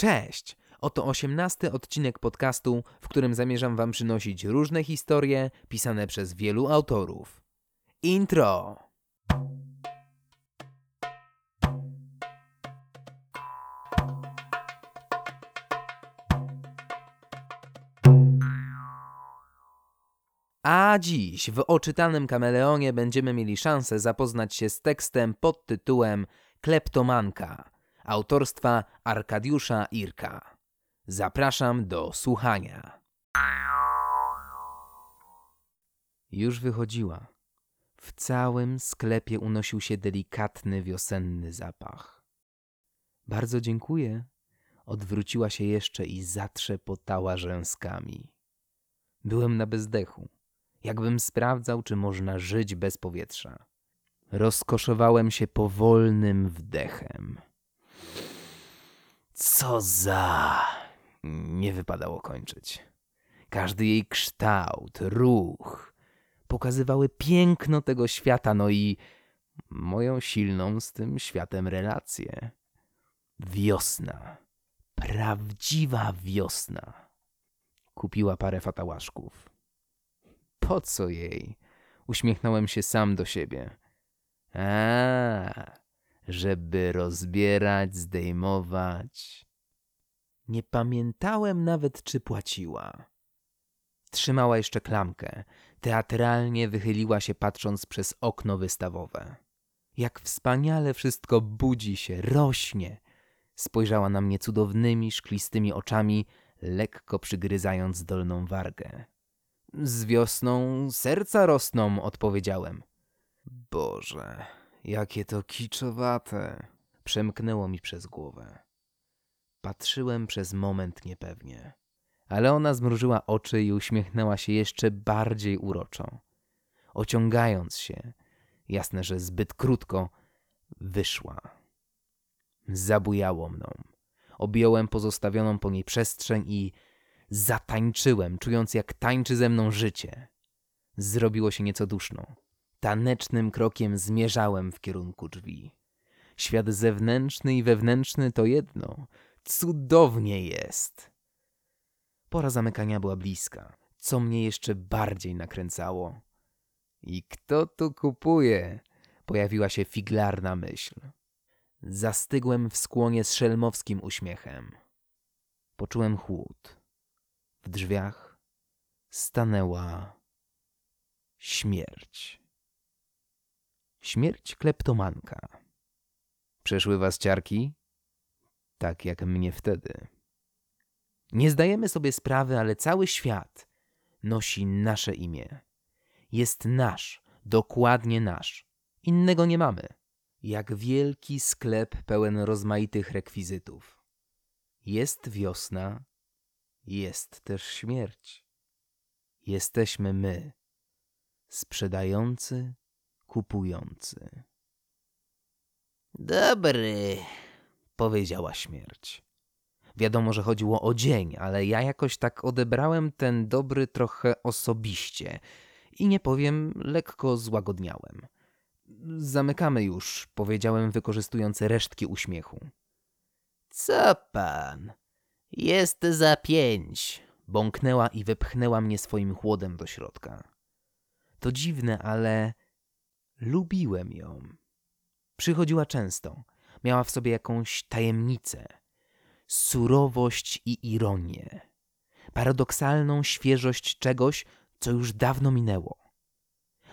Cześć! Oto osiemnasty odcinek podcastu, w którym zamierzam Wam przynosić różne historie pisane przez wielu autorów. Intro! A dziś w oczytanym kameleonie będziemy mieli szansę zapoznać się z tekstem pod tytułem Kleptomanka autorstwa Arkadiusza Irka. Zapraszam do słuchania. Już wychodziła. W całym sklepie unosił się delikatny wiosenny zapach. Bardzo dziękuję. Odwróciła się jeszcze i zatrzepotała rzęskami. Byłem na bezdechu, jakbym sprawdzał, czy można żyć bez powietrza. Rozkoszowałem się powolnym wdechem. Co za. Nie wypadało kończyć. Każdy jej kształt, ruch pokazywały piękno tego świata, no i moją silną z tym światem relację. Wiosna. Prawdziwa wiosna. Kupiła parę fatałaszków. Po co jej? Uśmiechnąłem się sam do siebie. A, żeby rozbierać, zdejmować. Nie pamiętałem nawet, czy płaciła. Trzymała jeszcze klamkę. Teatralnie wychyliła się, patrząc przez okno wystawowe. Jak wspaniale wszystko budzi się, rośnie. Spojrzała na mnie cudownymi, szklistymi oczami, lekko przygryzając dolną wargę. Z wiosną serca rosną, odpowiedziałem. Boże, Jakie to kiczowate. Przemknęło mi przez głowę. Patrzyłem przez moment niepewnie. Ale ona zmrużyła oczy i uśmiechnęła się jeszcze bardziej uroczo. Ociągając się, jasne, że zbyt krótko, wyszła. Zabujało mną. Objąłem pozostawioną po niej przestrzeń i zatańczyłem, czując jak tańczy ze mną życie. Zrobiło się nieco duszno. Tanecznym krokiem zmierzałem w kierunku drzwi. Świat zewnętrzny i wewnętrzny to jedno. Cudownie jest. Pora zamykania była bliska, co mnie jeszcze bardziej nakręcało. I kto tu kupuje? Pojawiła się figlarna myśl. Zastygłem w skłonie z szelmowskim uśmiechem. Poczułem chłód. W drzwiach stanęła śmierć. Śmierć kleptomanka. Przeszły was ciarki? Tak jak mnie wtedy. Nie zdajemy sobie sprawy, ale cały świat nosi nasze imię. Jest nasz, dokładnie nasz. Innego nie mamy. Jak wielki sklep pełen rozmaitych rekwizytów. Jest wiosna, jest też śmierć. Jesteśmy my, sprzedający kupujący. Dobry, powiedziała śmierć. Wiadomo, że chodziło o dzień, ale ja jakoś tak odebrałem ten dobry trochę osobiście i nie powiem, lekko złagodniałem. Zamykamy już, powiedziałem, wykorzystując resztki uśmiechu. Co pan? Jest za pięć, bąknęła i wepchnęła mnie swoim chłodem do środka. To dziwne, ale Lubiłem ją. Przychodziła często. Miała w sobie jakąś tajemnicę, surowość i ironię, paradoksalną świeżość czegoś, co już dawno minęło.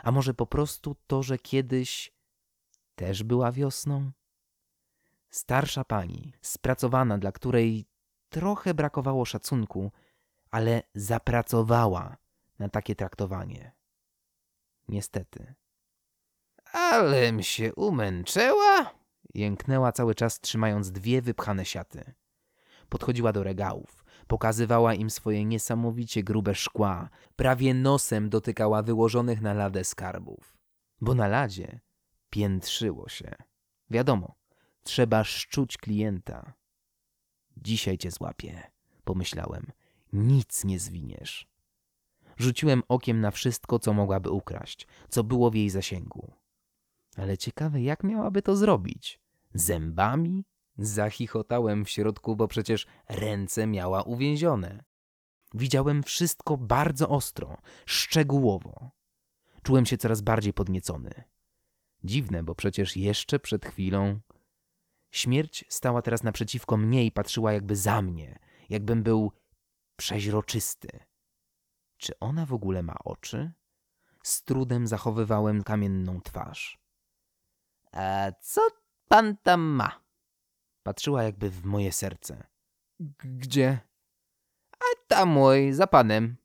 A może po prostu to, że kiedyś też była wiosną? Starsza pani, spracowana, dla której trochę brakowało szacunku, ale zapracowała na takie traktowanie. Niestety. Alem się umęczęła? Jęknęła cały czas trzymając dwie wypchane siaty. Podchodziła do regałów. Pokazywała im swoje niesamowicie grube szkła. Prawie nosem dotykała wyłożonych na ladę skarbów. Bo na ladzie piętrzyło się. Wiadomo, trzeba szczuć klienta. Dzisiaj cię złapię, pomyślałem. Nic nie zwiniesz. Rzuciłem okiem na wszystko, co mogłaby ukraść, co było w jej zasięgu. Ale ciekawe, jak miałaby to zrobić? Zębami? Zachichotałem w środku, bo przecież ręce miała uwięzione. Widziałem wszystko bardzo ostro, szczegółowo. Czułem się coraz bardziej podniecony. Dziwne, bo przecież jeszcze przed chwilą śmierć stała teraz naprzeciwko mnie i patrzyła jakby za mnie, jakbym był przeźroczysty. Czy ona w ogóle ma oczy? Z trudem zachowywałem kamienną twarz. A co pan tam ma? Patrzyła jakby w moje serce. Gdzie? A tam mój, za panem.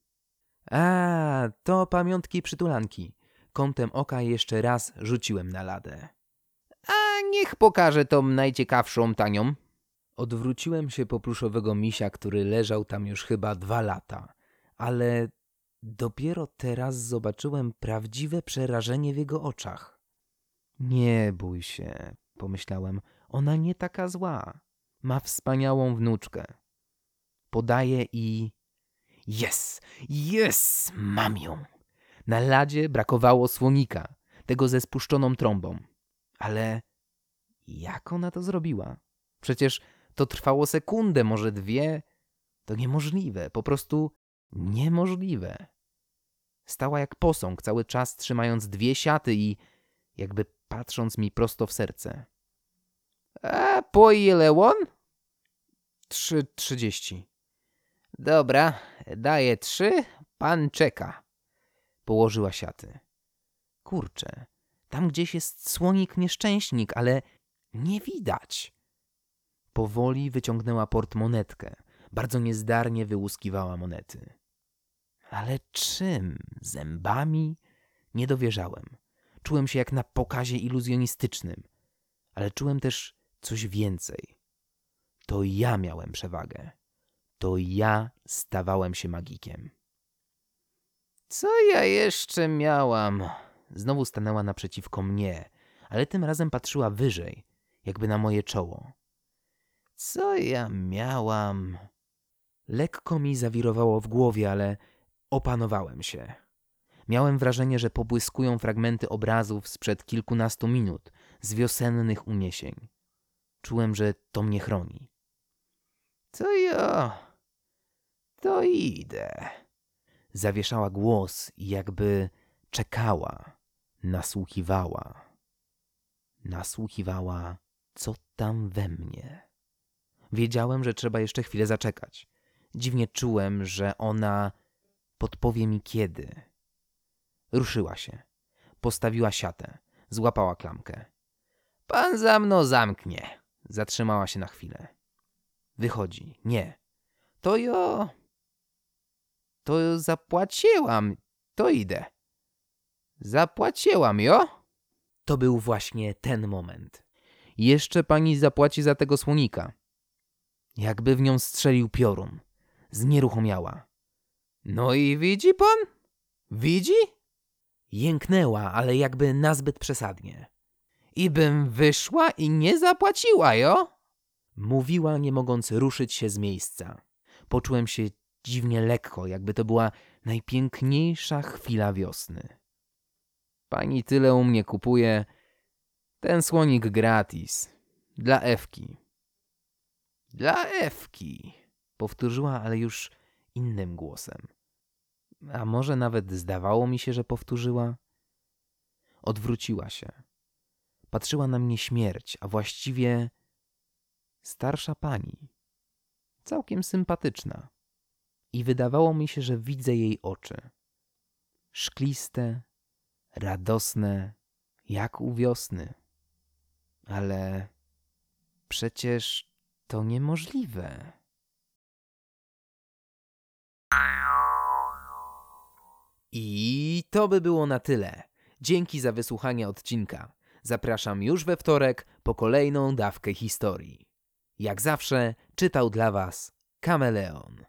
A, to pamiątki przytulanki. Kątem oka jeszcze raz rzuciłem na ladę. A niech pokaże tą najciekawszą tanią. Odwróciłem się po pluszowego misia, który leżał tam już chyba dwa lata, ale dopiero teraz zobaczyłem prawdziwe przerażenie w jego oczach. Nie bój się, pomyślałem, ona nie taka zła. Ma wspaniałą wnuczkę. Podaję i... Yes, yes, mam ją. Na ladzie brakowało słonika, tego ze spuszczoną trąbą. Ale jak ona to zrobiła? Przecież to trwało sekundę, może dwie. To niemożliwe, po prostu niemożliwe. Stała jak posąg, cały czas trzymając dwie siaty i jakby patrząc mi prosto w serce. A po ile? Trzy trzydzieści. Dobra, daję trzy, pan czeka. Położyła siaty. Kurczę, tam gdzieś jest słonik nieszczęśnik, ale nie widać. Powoli wyciągnęła portmonetkę. Bardzo niezdarnie wyłuskiwała monety. Ale czym? Zębami? Nie dowierzałem. Czułem się jak na pokazie iluzjonistycznym. Ale czułem też coś więcej. To ja miałem przewagę. To ja stawałem się magikiem. Co ja jeszcze miałam? Znowu stanęła naprzeciwko mnie, ale tym razem patrzyła wyżej, jakby na moje czoło. Co ja miałam? Lekko mi zawirowało w głowie, ale opanowałem się. Miałem wrażenie, że pobłyskują fragmenty obrazów sprzed kilkunastu minut, z wiosennych uniesień. Czułem, że to mnie chroni. To ja. To idę. Zawieszała głos i jakby czekała, nasłuchiwała. Nasłuchiwała, co tam we mnie. Wiedziałem, że trzeba jeszcze chwilę zaczekać. Dziwnie czułem, że ona podpowie mi kiedy. Ruszyła się. Postawiła siatę. Złapała klamkę. Pan za mną zamknie. Zatrzymała się na chwilę. Wychodzi. Nie. To jo. To zapłaciłam. To idę. Zapłaciłam, jo? To był właśnie ten moment. Jeszcze pani zapłaci za tego słonika. Jakby w nią strzelił piorun. Znieruchomiała. No i widzi pan? Widzi? Jęknęła, ale jakby nazbyt przesadnie. I bym wyszła i nie zapłaciła, jo? Mówiła, nie mogąc ruszyć się z miejsca. Poczułem się dziwnie lekko, jakby to była najpiękniejsza chwila wiosny. Pani tyle u mnie kupuje. Ten słonik gratis. Dla Ewki. Dla Ewki, powtórzyła, ale już innym głosem. A może nawet zdawało mi się, że powtórzyła? Odwróciła się. Patrzyła na mnie śmierć, a właściwie starsza pani. Całkiem sympatyczna. I wydawało mi się, że widzę jej oczy. Szkliste, radosne, jak u wiosny. Ale przecież to niemożliwe. I to by było na tyle. Dzięki za wysłuchanie odcinka. Zapraszam już we wtorek po kolejną dawkę historii. Jak zawsze czytał dla Was Kameleon.